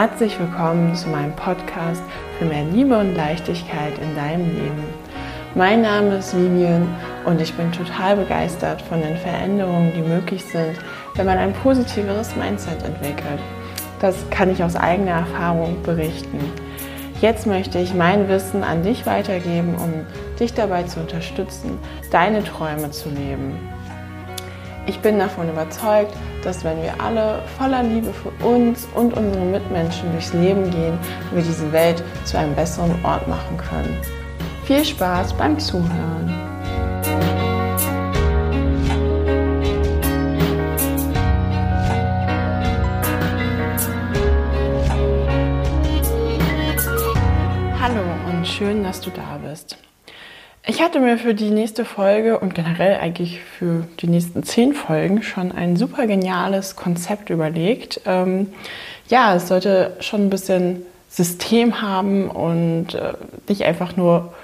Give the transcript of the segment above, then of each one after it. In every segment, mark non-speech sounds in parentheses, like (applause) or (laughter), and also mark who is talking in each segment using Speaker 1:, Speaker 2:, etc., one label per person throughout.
Speaker 1: Herzlich willkommen zu meinem Podcast für mehr Liebe und Leichtigkeit in deinem Leben. Mein Name ist Vivian und ich bin total begeistert von den Veränderungen, die möglich sind, wenn man ein positiveres Mindset entwickelt. Das kann ich aus eigener Erfahrung berichten. Jetzt möchte ich mein Wissen an dich weitergeben, um dich dabei zu unterstützen, deine Träume zu leben. Ich bin davon überzeugt, dass wenn wir alle voller Liebe für uns und unsere Mitmenschen durchs Leben gehen, wir diese Welt zu einem besseren Ort machen können. Viel Spaß beim Zuhören! Hallo und schön, dass du da bist. Ich hatte mir für die nächste Folge und generell eigentlich für die nächsten zehn Folgen schon ein super geniales Konzept überlegt. Ähm, ja, es sollte schon ein bisschen System haben und äh, nicht einfach nur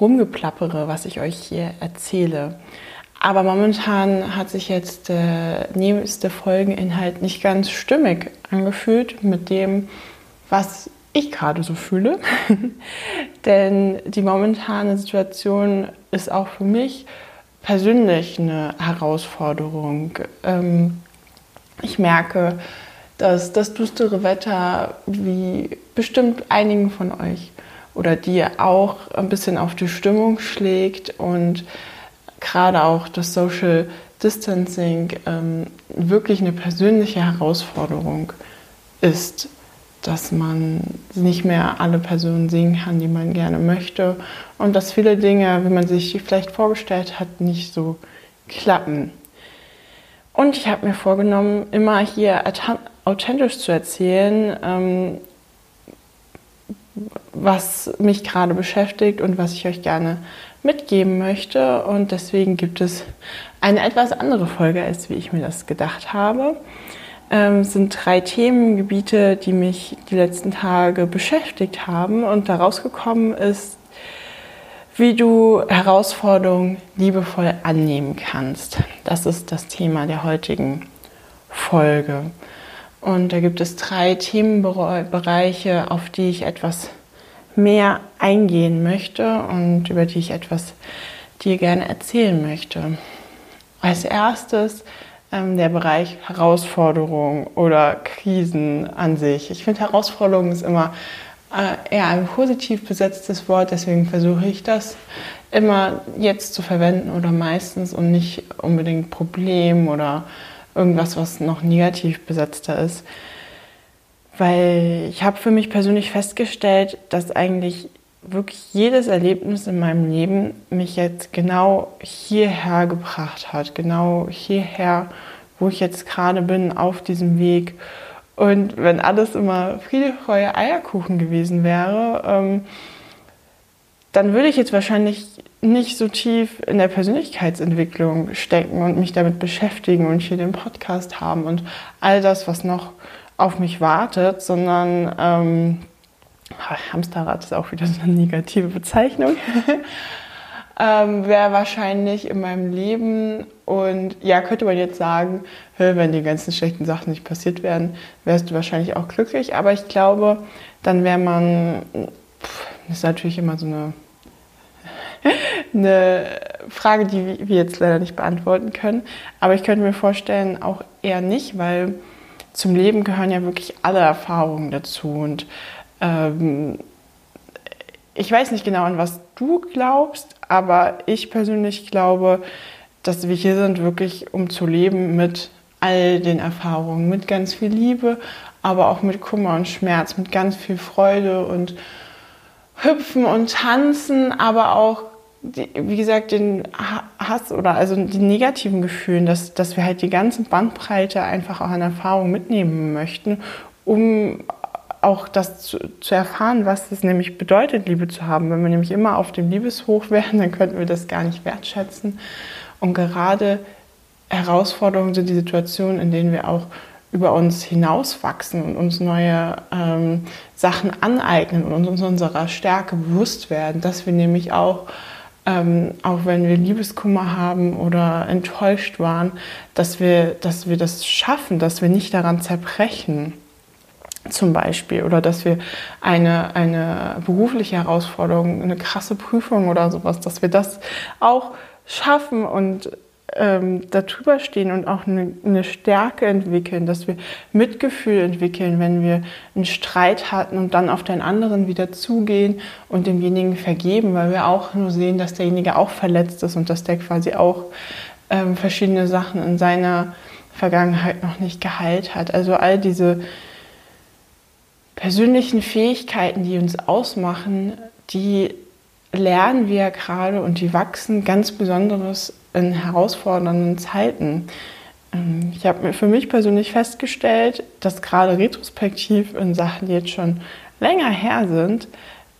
Speaker 1: rumgeplappere, was ich euch hier erzähle. Aber momentan hat sich jetzt der nächste Folgeninhalt nicht ganz stimmig angefühlt mit dem, was ich gerade so fühle. (laughs) Denn die momentane Situation ist auch für mich persönlich eine Herausforderung. Ähm, ich merke, dass das düstere Wetter, wie bestimmt einigen von euch oder dir auch ein bisschen auf die Stimmung schlägt und gerade auch das Social Distancing ähm, wirklich eine persönliche Herausforderung ist dass man nicht mehr alle Personen sehen kann, die man gerne möchte und dass viele Dinge, wie man sich vielleicht vorgestellt hat, nicht so klappen. Und ich habe mir vorgenommen, immer hier authentisch zu erzählen, ähm, was mich gerade beschäftigt und was ich euch gerne mitgeben möchte. Und deswegen gibt es eine etwas andere Folge, als wie ich mir das gedacht habe ähm, sind drei Themengebiete, die mich die letzten Tage beschäftigt haben. Und daraus gekommen ist, wie du Herausforderungen liebevoll annehmen kannst. Das ist das Thema der heutigen Folge. Und da gibt es drei Themenbereiche, auf die ich etwas mehr eingehen möchte und über die ich etwas dir gerne erzählen möchte. Als erstes der Bereich Herausforderungen oder Krisen an sich. Ich finde, Herausforderung ist immer äh, eher ein positiv besetztes Wort, deswegen versuche ich das immer jetzt zu verwenden oder meistens und nicht unbedingt Problem oder irgendwas, was noch negativ besetzter ist. Weil ich habe für mich persönlich festgestellt, dass eigentlich wirklich jedes Erlebnis in meinem Leben mich jetzt genau hierher gebracht hat, genau hierher, wo ich jetzt gerade bin, auf diesem Weg. Und wenn alles immer Friede, Freude, Eierkuchen gewesen wäre, ähm, dann würde ich jetzt wahrscheinlich nicht so tief in der Persönlichkeitsentwicklung stecken und mich damit beschäftigen und hier den Podcast haben und all das, was noch auf mich wartet, sondern ähm, Hamsterrad ist auch wieder so eine negative Bezeichnung. (laughs) ähm, Wäre wahrscheinlich in meinem Leben und ja, könnte man jetzt sagen, wenn die ganzen schlechten Sachen nicht passiert wären, wärst du wahrscheinlich auch glücklich. Aber ich glaube, dann wäre man, das ist natürlich immer so eine, (laughs) eine Frage, die wir jetzt leider nicht beantworten können. Aber ich könnte mir vorstellen, auch eher nicht, weil zum Leben gehören ja wirklich alle Erfahrungen dazu. Und ähm, ich weiß nicht genau, an was du glaubst, aber ich persönlich glaube, dass wir hier sind wirklich, um zu leben mit all den Erfahrungen, mit ganz viel Liebe, aber auch mit Kummer und Schmerz, mit ganz viel Freude und Hüpfen und Tanzen, aber auch, wie gesagt, den Hass oder also die negativen Gefühlen, dass, dass wir halt die ganze Bandbreite einfach auch an Erfahrung mitnehmen möchten, um auch das zu, zu, erfahren, was es nämlich bedeutet, Liebe zu haben. Wenn wir nämlich immer auf dem Liebeshoch (laughs) wären, dann könnten wir das gar nicht wertschätzen. Und gerade Herausforderungen sind die Situationen, in denen wir auch über uns hinauswachsen und uns neue ähm, Sachen aneignen und uns unserer Stärke bewusst werden, dass wir nämlich auch, ähm, auch wenn wir Liebeskummer haben oder enttäuscht waren, dass wir, dass wir das schaffen, dass wir nicht daran zerbrechen zum Beispiel oder dass wir eine, eine berufliche Herausforderung, eine krasse Prüfung oder sowas, dass wir das auch schaffen und ähm, darüber stehen und auch eine, eine, Stärke entwickeln, dass wir Mitgefühl entwickeln, wenn wir einen Streit hatten und dann auf den anderen wieder zugehen und demjenigen vergeben, weil wir auch nur sehen, dass derjenige auch verletzt ist und dass der quasi auch ähm, verschiedene Sachen in seiner Vergangenheit noch nicht geheilt hat. Also all diese persönlichen Fähigkeiten, die uns ausmachen, die lernen wir gerade und die wachsen ganz besonderes in herausfordernden Zeiten. Ähm, ich habe für mich persönlich festgestellt, dass gerade retrospektiv in Sachen, die jetzt schon länger her sind,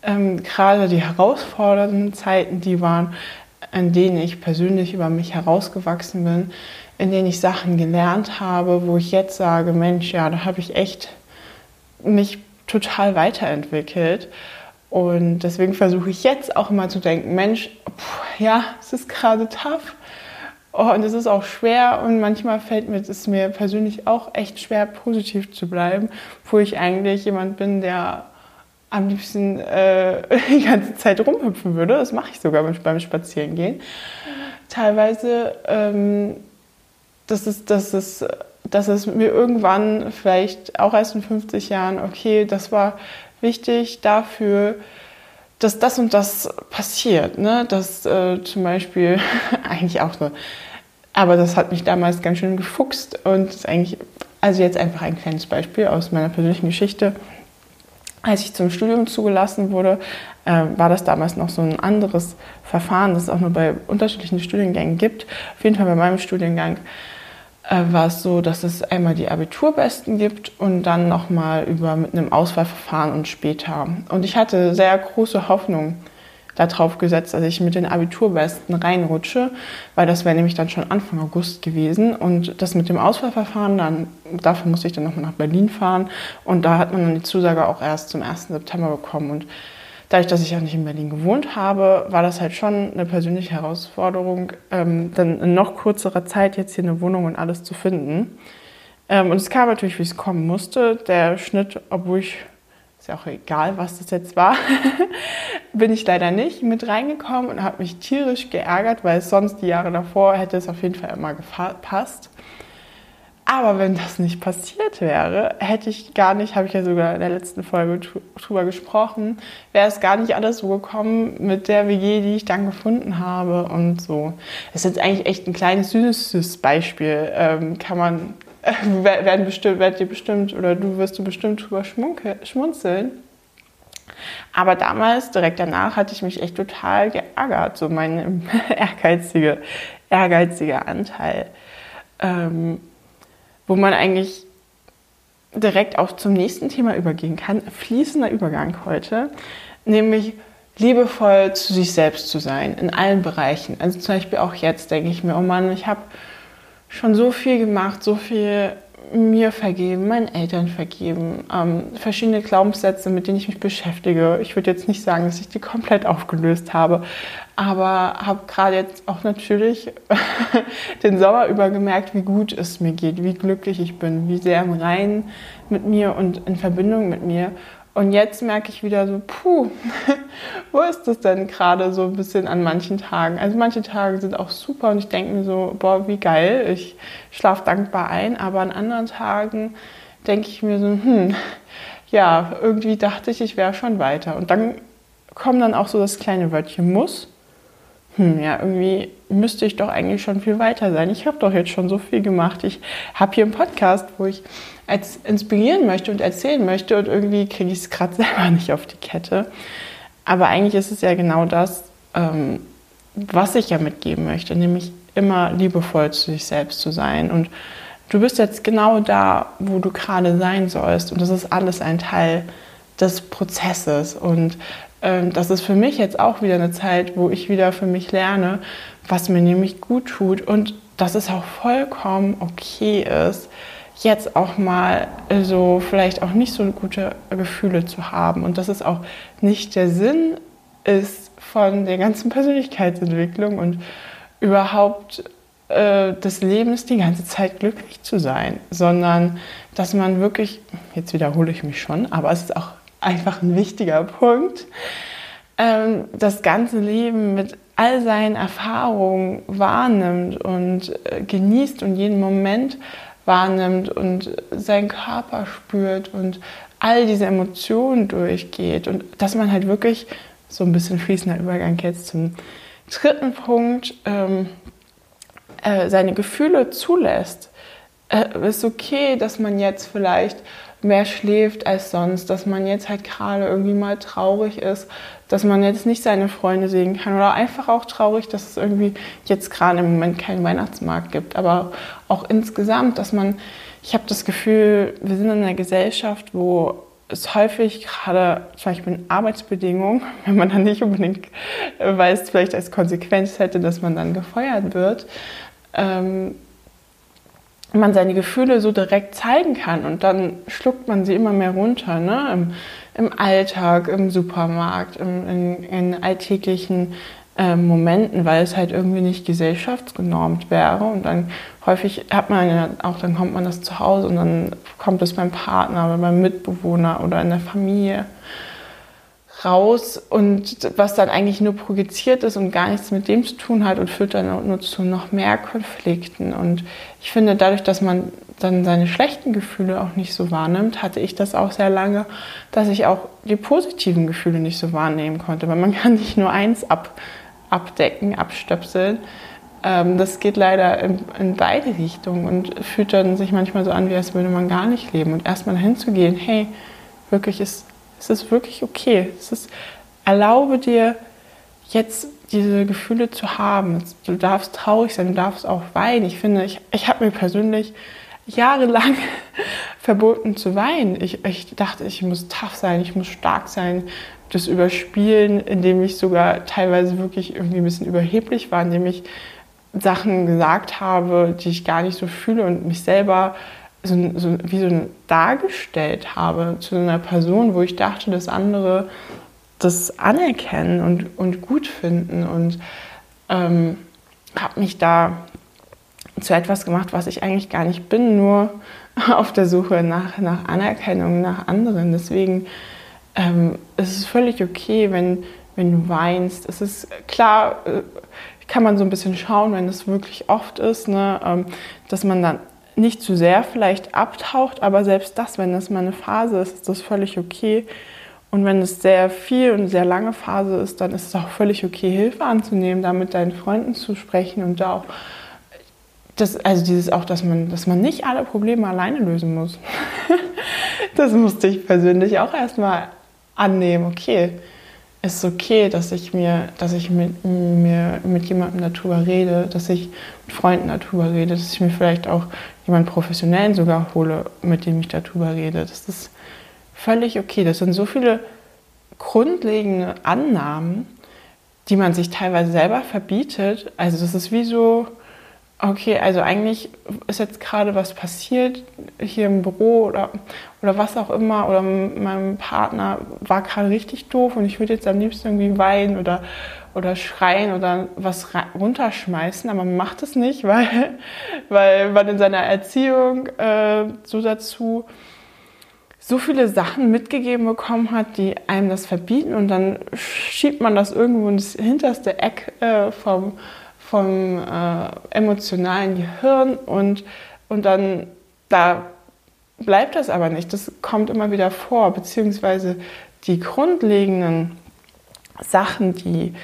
Speaker 1: ähm, gerade die herausfordernden Zeiten, die waren, in denen ich persönlich über mich herausgewachsen bin, in denen ich Sachen gelernt habe, wo ich jetzt sage, Mensch, ja, da habe ich echt mich total weiterentwickelt. Und deswegen versuche ich jetzt auch immer zu denken, Mensch, pff, ja, es ist gerade tough. Oh, und es ist auch schwer und manchmal fällt mir es mir persönlich auch echt schwer, positiv zu bleiben, wo ich eigentlich jemand bin, der am liebsten äh, (laughs) die ganze Zeit rumhüpfen würde. Das mache ich sogar beim Spazierengehen. Teilweise, ähm, das ist, das ist dass es mir irgendwann vielleicht auch erst in 50 Jahren, okay, das war wichtig dafür, dass das und das passiert. Ne? Dass äh, zum Beispiel, (laughs) eigentlich auch so, aber das hat mich damals ganz schön gefuchst und ist eigentlich, also jetzt einfach ein kleines Beispiel aus meiner persönlichen Geschichte. Als ich zum Studium zugelassen wurde, äh, war das damals noch so ein anderes Verfahren, das es auch nur bei unterschiedlichen Studiengängen gibt. Auf jeden Fall bei meinem Studiengang war es so, dass es einmal die Abiturbesten gibt und dann nochmal über mit einem Auswahlverfahren und später. Und ich hatte sehr große Hoffnung darauf gesetzt, dass ich mit den Abiturbesten reinrutsche, weil das wäre nämlich dann schon Anfang August gewesen. Und das mit dem Auswahlverfahren, dann, dafür musste ich dann nochmal nach Berlin fahren. Und da hat man dann die Zusage auch erst zum 1. September bekommen. Und dadurch, dass ich auch nicht in Berlin gewohnt habe, war das halt schon eine persönliche Herausforderung, ähm, dann in noch kürzerer Zeit jetzt hier eine Wohnung und alles zu finden. Ähm, und es kam natürlich, wie es kommen musste. Der Schnitt, obwohl ich, ist ja auch egal, was das jetzt war, (laughs) bin ich leider nicht mit reingekommen und habe mich tierisch geärgert, weil es sonst die Jahre davor hätte es auf jeden Fall immer gepasst. Aber wenn das nicht passiert wäre, hätte ich gar nicht, habe ich ja sogar in der letzten Folge drüber gesprochen, wäre es gar nicht alles so gekommen mit der WG, die ich dann gefunden habe und so. Das ist jetzt eigentlich echt ein kleines süßes Beispiel. Ähm, kann man, (laughs) äh, werden bestimmt, werdet ihr bestimmt oder du wirst du bestimmt drüber schmunzeln. Aber damals, direkt danach, hatte ich mich echt total geärgert, so mein (laughs) ehrgeizige, ehrgeiziger Anteil. Ähm, wo man eigentlich direkt auch zum nächsten Thema übergehen kann. Fließender Übergang heute, nämlich liebevoll zu sich selbst zu sein in allen Bereichen. Also zum Beispiel auch jetzt denke ich mir, oh Mann, ich habe schon so viel gemacht, so viel mir vergeben, meinen Eltern vergeben, ähm, verschiedene Glaubenssätze, mit denen ich mich beschäftige. Ich würde jetzt nicht sagen, dass ich die komplett aufgelöst habe, aber habe gerade jetzt auch natürlich (laughs) den Sommer über gemerkt, wie gut es mir geht, wie glücklich ich bin, wie sehr im Reinen mit mir und in Verbindung mit mir. Und jetzt merke ich wieder so, puh, (laughs) wo ist das denn gerade so ein bisschen an manchen Tagen? Also manche Tage sind auch super und ich denke mir so, boah, wie geil, ich schlafe dankbar ein. Aber an anderen Tagen denke ich mir so, hm, ja, irgendwie dachte ich, ich wäre schon weiter. Und dann kommt dann auch so das kleine Wörtchen muss hm, ja, irgendwie müsste ich doch eigentlich schon viel weiter sein. Ich habe doch jetzt schon so viel gemacht. Ich habe hier einen Podcast, wo ich als inspirieren möchte und erzählen möchte und irgendwie kriege ich es gerade (laughs) selber nicht auf die Kette. Aber eigentlich ist es ja genau das, ähm, was ich ja mitgeben möchte, nämlich immer liebevoll zu sich selbst zu sein. Und du bist jetzt genau da, wo du gerade sein sollst. Und das ist alles ein Teil des Prozesses. Und das ist für mich jetzt auch wieder eine Zeit, wo ich wieder für mich lerne, was mir nämlich gut tut und dass es auch vollkommen okay ist, jetzt auch mal so vielleicht auch nicht so gute Gefühle zu haben und dass es auch nicht der Sinn ist von der ganzen Persönlichkeitsentwicklung und überhaupt äh, des Lebens die ganze Zeit glücklich zu sein, sondern dass man wirklich, jetzt wiederhole ich mich schon, aber es ist auch einfach ein wichtiger Punkt, ähm, das ganze Leben mit all seinen Erfahrungen wahrnimmt und äh, genießt und jeden Moment wahrnimmt und seinen Körper spürt und all diese Emotionen durchgeht und dass man halt wirklich so ein bisschen fließender Übergang jetzt zum dritten Punkt ähm, äh, seine Gefühle zulässt. Äh, ist okay, dass man jetzt vielleicht mehr schläft als sonst, dass man jetzt halt gerade irgendwie mal traurig ist, dass man jetzt nicht seine Freunde sehen kann oder einfach auch traurig, dass es irgendwie jetzt gerade im Moment keinen Weihnachtsmarkt gibt. Aber auch insgesamt, dass man, ich habe das Gefühl, wir sind in einer Gesellschaft, wo es häufig gerade zum Beispiel in Arbeitsbedingungen, (laughs) wenn man dann nicht unbedingt weiß, vielleicht als Konsequenz hätte, dass man dann gefeuert wird, ähm, man seine Gefühle so direkt zeigen kann und dann schluckt man sie immer mehr runter, ne? Im, im Alltag, im Supermarkt, im, in, in, alltäglichen äh, Momenten, weil es halt irgendwie nicht gesellschaftsgenormt wäre und dann häufig hat man ja auch, dann kommt man das zu Hause und dann kommt es beim Partner oder beim Mitbewohner oder in der Familie raus und was dann eigentlich nur projiziert ist und gar nichts mit dem zu tun hat und führt dann nur zu noch mehr Konflikten. Und ich finde, dadurch, dass man dann seine schlechten Gefühle auch nicht so wahrnimmt, hatte ich das auch sehr lange, dass ich auch die positiven Gefühle nicht so wahrnehmen konnte, weil man (laughs) kann nicht nur eins ab, abdecken, abstöpseln. Ähm, das geht leider in, in beide Richtungen und fühlt dann sich manchmal so an, wie als würde man gar nicht leben. Und erstmal hinzugehen, hey, wirklich ist es ist wirklich okay. Es ist, erlaube dir jetzt diese Gefühle zu haben. Du darfst traurig sein, du darfst auch weinen. Ich finde, ich, ich habe mir persönlich jahrelang (laughs) verboten zu weinen. Ich, ich dachte, ich muss tough sein, ich muss stark sein, das überspielen, indem ich sogar teilweise wirklich irgendwie ein bisschen überheblich war, indem ich Sachen gesagt habe, die ich gar nicht so fühle und mich selber so, so, wie so dargestellt habe zu einer Person, wo ich dachte, dass andere das anerkennen und, und gut finden und ähm, habe mich da zu etwas gemacht, was ich eigentlich gar nicht bin, nur (laughs) auf der Suche nach, nach Anerkennung, nach anderen. Deswegen ähm, es ist es völlig okay, wenn, wenn du weinst. Es ist klar, äh, kann man so ein bisschen schauen, wenn es wirklich oft ist, ne, ähm, dass man dann nicht zu sehr vielleicht abtaucht, aber selbst das, wenn das mal eine Phase ist, ist das völlig okay. Und wenn es sehr viel und sehr lange Phase ist, dann ist es auch völlig okay, Hilfe anzunehmen, da mit deinen Freunden zu sprechen und da auch das, also dieses auch, dass man, dass man nicht alle Probleme alleine lösen muss. (laughs) das musste ich persönlich auch erstmal annehmen. Okay, ist okay, dass ich mir, dass ich mit, mir, mit jemandem darüber rede, dass ich mit Freunden darüber rede, dass ich mir vielleicht auch jemanden Professionellen sogar hole, mit dem ich darüber rede. Das ist völlig okay. Das sind so viele grundlegende Annahmen, die man sich teilweise selber verbietet. Also das ist wie so, okay, also eigentlich ist jetzt gerade was passiert hier im Büro oder, oder was auch immer oder meinem Partner war gerade richtig doof und ich würde jetzt am liebsten irgendwie weinen oder, oder schreien oder was runterschmeißen, aber man macht es nicht, (laughs) weil, weil man in seiner Erziehung äh, so dazu so viele Sachen mitgegeben bekommen hat, die einem das verbieten und dann schiebt man das irgendwo ins hinterste Eck äh, vom, vom äh, emotionalen Gehirn und, und dann da bleibt das aber nicht. Das kommt immer wieder vor, beziehungsweise die grundlegenden Sachen, die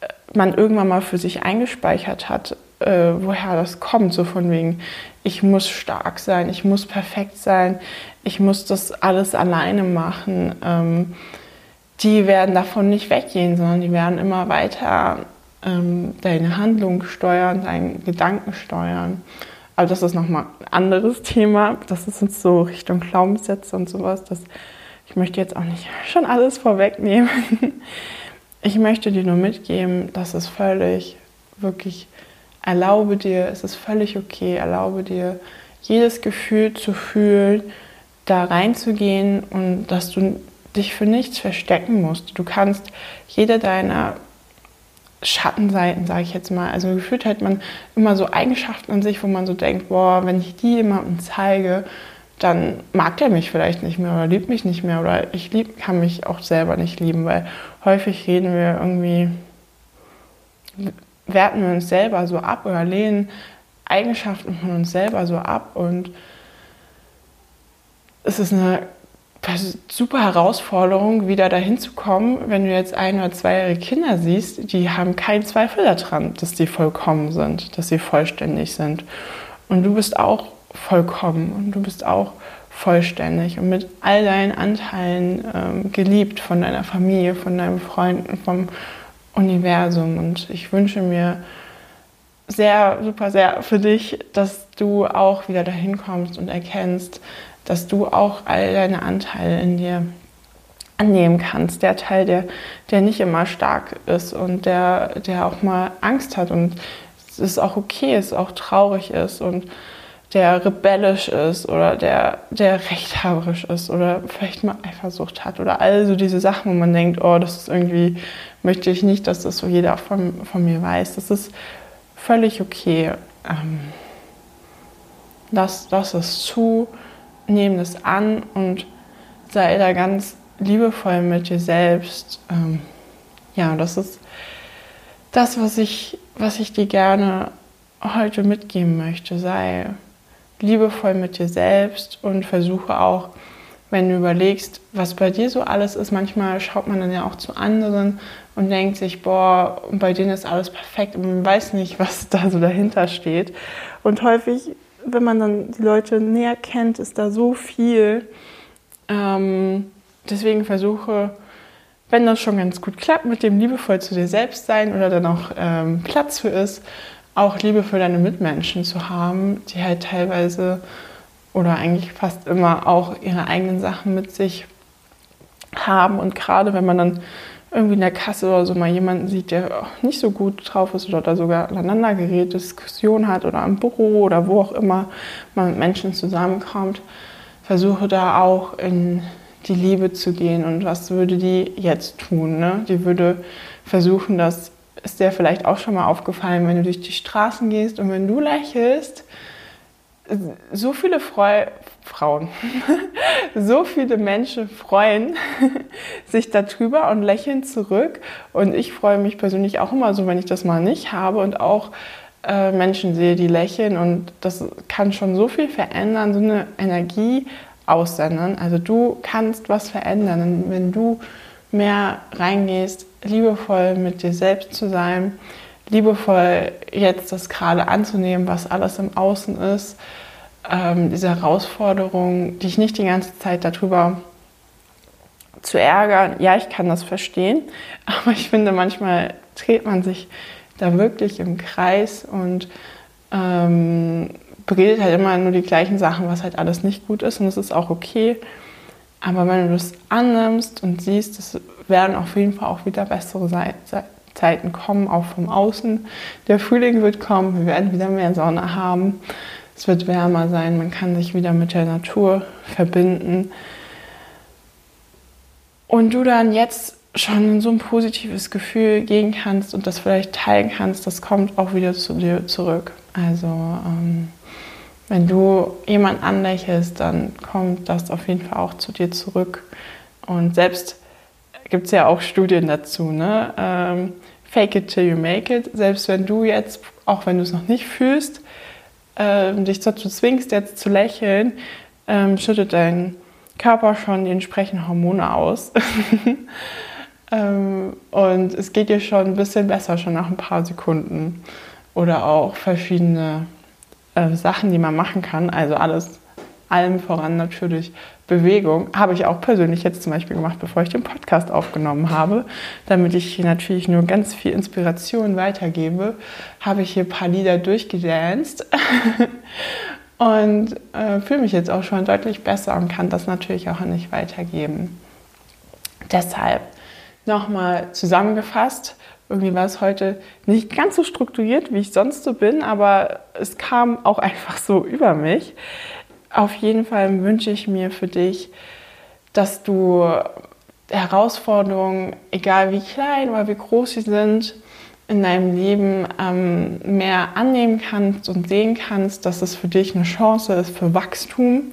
Speaker 1: äh, man irgendwann mal für sich eingespeichert hat, äh, woher das kommt, so von wegen, ich muss stark sein, ich muss perfekt sein, ich muss das alles alleine machen, ähm, die werden davon nicht weggehen, sondern die werden immer weiter ähm, deine Handlung steuern, deinen Gedanken steuern. Aber das ist nochmal ein anderes Thema. Das ist jetzt so Richtung Glaubenssätze und sowas. Das, ich möchte jetzt auch nicht schon alles vorwegnehmen. (laughs) Ich möchte dir nur mitgeben, dass es völlig, wirklich, erlaube dir, es ist völlig okay, erlaube dir, jedes Gefühl zu fühlen, da reinzugehen und dass du dich für nichts verstecken musst. Du kannst jede deiner Schattenseiten, sage ich jetzt mal. Also gefühlt hat man immer so Eigenschaften an sich, wo man so denkt, boah, wenn ich die jemandem zeige, dann mag der mich vielleicht nicht mehr oder liebt mich nicht mehr oder ich lieb, kann mich auch selber nicht lieben, weil häufig reden wir irgendwie, werten wir uns selber so ab oder lehnen Eigenschaften von uns selber so ab und es ist eine super Herausforderung, wieder dahin zu kommen, wenn du jetzt ein oder zweijährige Kinder siehst, die haben keinen Zweifel daran, dass sie vollkommen sind, dass sie vollständig sind. Und du bist auch vollkommen und du bist auch vollständig und mit all deinen Anteilen ähm, geliebt von deiner Familie, von deinen Freunden, vom Universum. Und ich wünsche mir sehr, super sehr für dich, dass du auch wieder dahin kommst und erkennst, dass du auch all deine Anteile in dir annehmen kannst. Der Teil, der, der nicht immer stark ist und der, der auch mal Angst hat und es ist auch okay ist, auch traurig ist und der rebellisch ist oder der, der rechthaberisch ist oder vielleicht mal Eifersucht hat oder all so diese Sachen, wo man denkt, oh, das ist irgendwie, möchte ich nicht, dass das so jeder von, von mir weiß. Das ist völlig okay. Ähm, lass, lass es zu, nehm das an und sei da ganz liebevoll mit dir selbst. Ähm, ja, das ist das, was ich, was ich dir gerne heute mitgeben möchte. Sei liebevoll mit dir selbst und versuche auch, wenn du überlegst, was bei dir so alles ist, manchmal schaut man dann ja auch zu anderen und denkt sich, boah, bei denen ist alles perfekt und man weiß nicht, was da so dahinter steht. Und häufig, wenn man dann die Leute näher kennt, ist da so viel. Ähm, deswegen versuche, wenn das schon ganz gut klappt, mit dem liebevoll zu dir selbst sein oder dann auch ähm, Platz für ist, auch Liebe für deine Mitmenschen zu haben, die halt teilweise oder eigentlich fast immer auch ihre eigenen Sachen mit sich haben. Und gerade wenn man dann irgendwie in der Kasse oder so mal jemanden sieht, der nicht so gut drauf ist oder da sogar aneinander gerät, Diskussion hat oder im Büro oder wo auch immer man mit Menschen zusammenkommt, versuche da auch in die Liebe zu gehen. Und was würde die jetzt tun? Ne? Die würde versuchen, dass ist dir vielleicht auch schon mal aufgefallen, wenn du durch die Straßen gehst und wenn du lächelst, so viele Freu Frauen, (laughs) so viele Menschen freuen (laughs) sich darüber und lächeln zurück. Und ich freue mich persönlich auch immer so, wenn ich das mal nicht habe und auch äh, Menschen sehe, die lächeln. Und das kann schon so viel verändern, so eine Energie aussenden. Also du kannst was verändern. Wenn du mehr reingehst, liebevoll mit dir selbst zu sein, liebevoll jetzt das gerade anzunehmen, was alles im Außen ist, ähm, diese Herausforderung, dich nicht die ganze Zeit darüber zu ärgern. Ja, ich kann das verstehen, (laughs) aber ich finde, manchmal dreht man sich da wirklich im Kreis und ähm, beredet halt immer nur die gleichen Sachen, was halt alles nicht gut ist und es ist auch okay. Aber wenn du das annimmst und siehst, es werden auf jeden Fall auch wieder bessere Zeiten kommen, auch vom Außen. Der Frühling wird kommen, wir werden wieder mehr Sonne haben, es wird wärmer sein, man kann sich wieder mit der Natur verbinden. Und du dann jetzt schon in so ein positives Gefühl gehen kannst und das vielleicht teilen kannst, das kommt auch wieder zu dir zurück. Also ähm, wenn du jemand anlächelst, dann kommt das auf jeden Fall auch zu dir zurück. Und selbst gibt es ja auch Studien dazu, ne? Ähm, fake it till you make it. Selbst wenn du jetzt, auch wenn du es noch nicht fühlst, ähm, dich dazu zwingst, jetzt zu lächeln, ähm, schüttet dein Körper schon die entsprechenden Hormone aus. (laughs) ähm, und es geht dir schon ein bisschen besser, schon nach ein paar Sekunden. Oder auch verschiedene äh, Sachen, die man machen kann. Also alles, allem voran natürlich Bewegung. Habe ich auch persönlich jetzt zum Beispiel gemacht, bevor ich den Podcast aufgenommen habe. Damit ich hier natürlich nur ganz viel Inspiration weitergebe, habe ich hier ein paar Lieder durchgedanced. (laughs) und äh, fühle mich jetzt auch schon deutlich besser und kann das natürlich auch nicht weitergeben. Deshalb nochmal zusammengefasst, irgendwie war es heute nicht ganz so strukturiert, wie ich sonst so bin, aber es kam auch (laughs) einfach so über mich. Auf jeden Fall wünsche ich mir für dich, dass du Herausforderungen, egal wie klein oder wie groß sie sind, in deinem Leben ähm, mehr annehmen kannst und sehen kannst, dass es für dich eine Chance ist für Wachstum,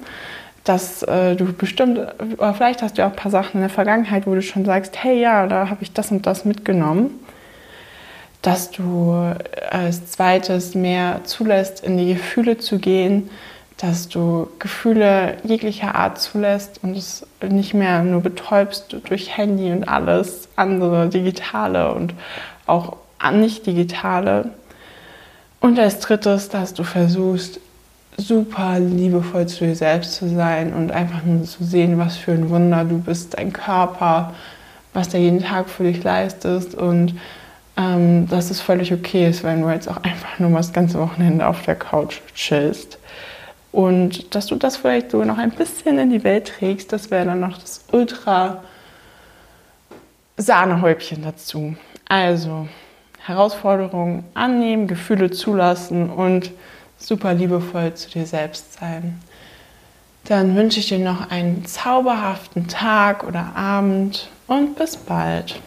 Speaker 1: dass äh, du bestimmt, oder vielleicht hast du auch ein paar Sachen in der Vergangenheit, wo du schon sagst, hey ja, da habe ich das und das mitgenommen. Dass du als zweites mehr zulässt, in die Gefühle zu gehen, dass du Gefühle jeglicher Art zulässt und es nicht mehr nur betäubst durch Handy und alles andere, digitale und auch nicht digitale. Und als drittes, dass du versuchst, super liebevoll zu dir selbst zu sein und einfach nur zu sehen, was für ein Wunder du bist, dein Körper, was der jeden Tag für dich leistest und ähm, dass es völlig okay ist, wenn du jetzt auch einfach nur mal das ganze Wochenende auf der Couch chillst. Und dass du das vielleicht sogar noch ein bisschen in die Welt trägst, das wäre dann noch das ultra Sahnehäubchen dazu. Also Herausforderungen annehmen, Gefühle zulassen und super liebevoll zu dir selbst sein. Dann wünsche ich dir noch einen zauberhaften Tag oder Abend und bis bald.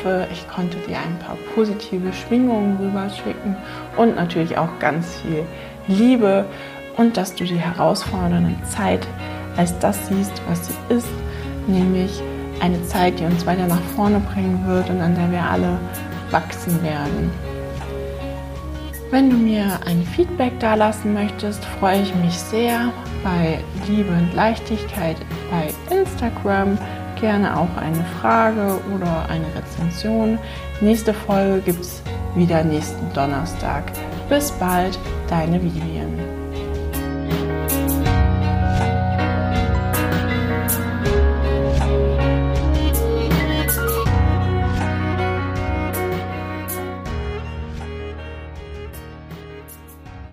Speaker 1: Hoffe, ich konnte dir ein paar positive Schwingungen rüberschicken und natürlich auch ganz viel Liebe und dass du die herausfordernde Zeit als das siehst, was sie ist, nämlich eine Zeit, die uns weiter nach vorne bringen wird und an der wir alle wachsen werden. Wenn du mir ein Feedback dalassen möchtest, freue ich mich sehr bei Liebe und Leichtigkeit bei Instagram gerne auch eine Frage oder eine Rezension. Nächste Folge gibt es wieder nächsten Donnerstag. Bis bald, deine Vivian.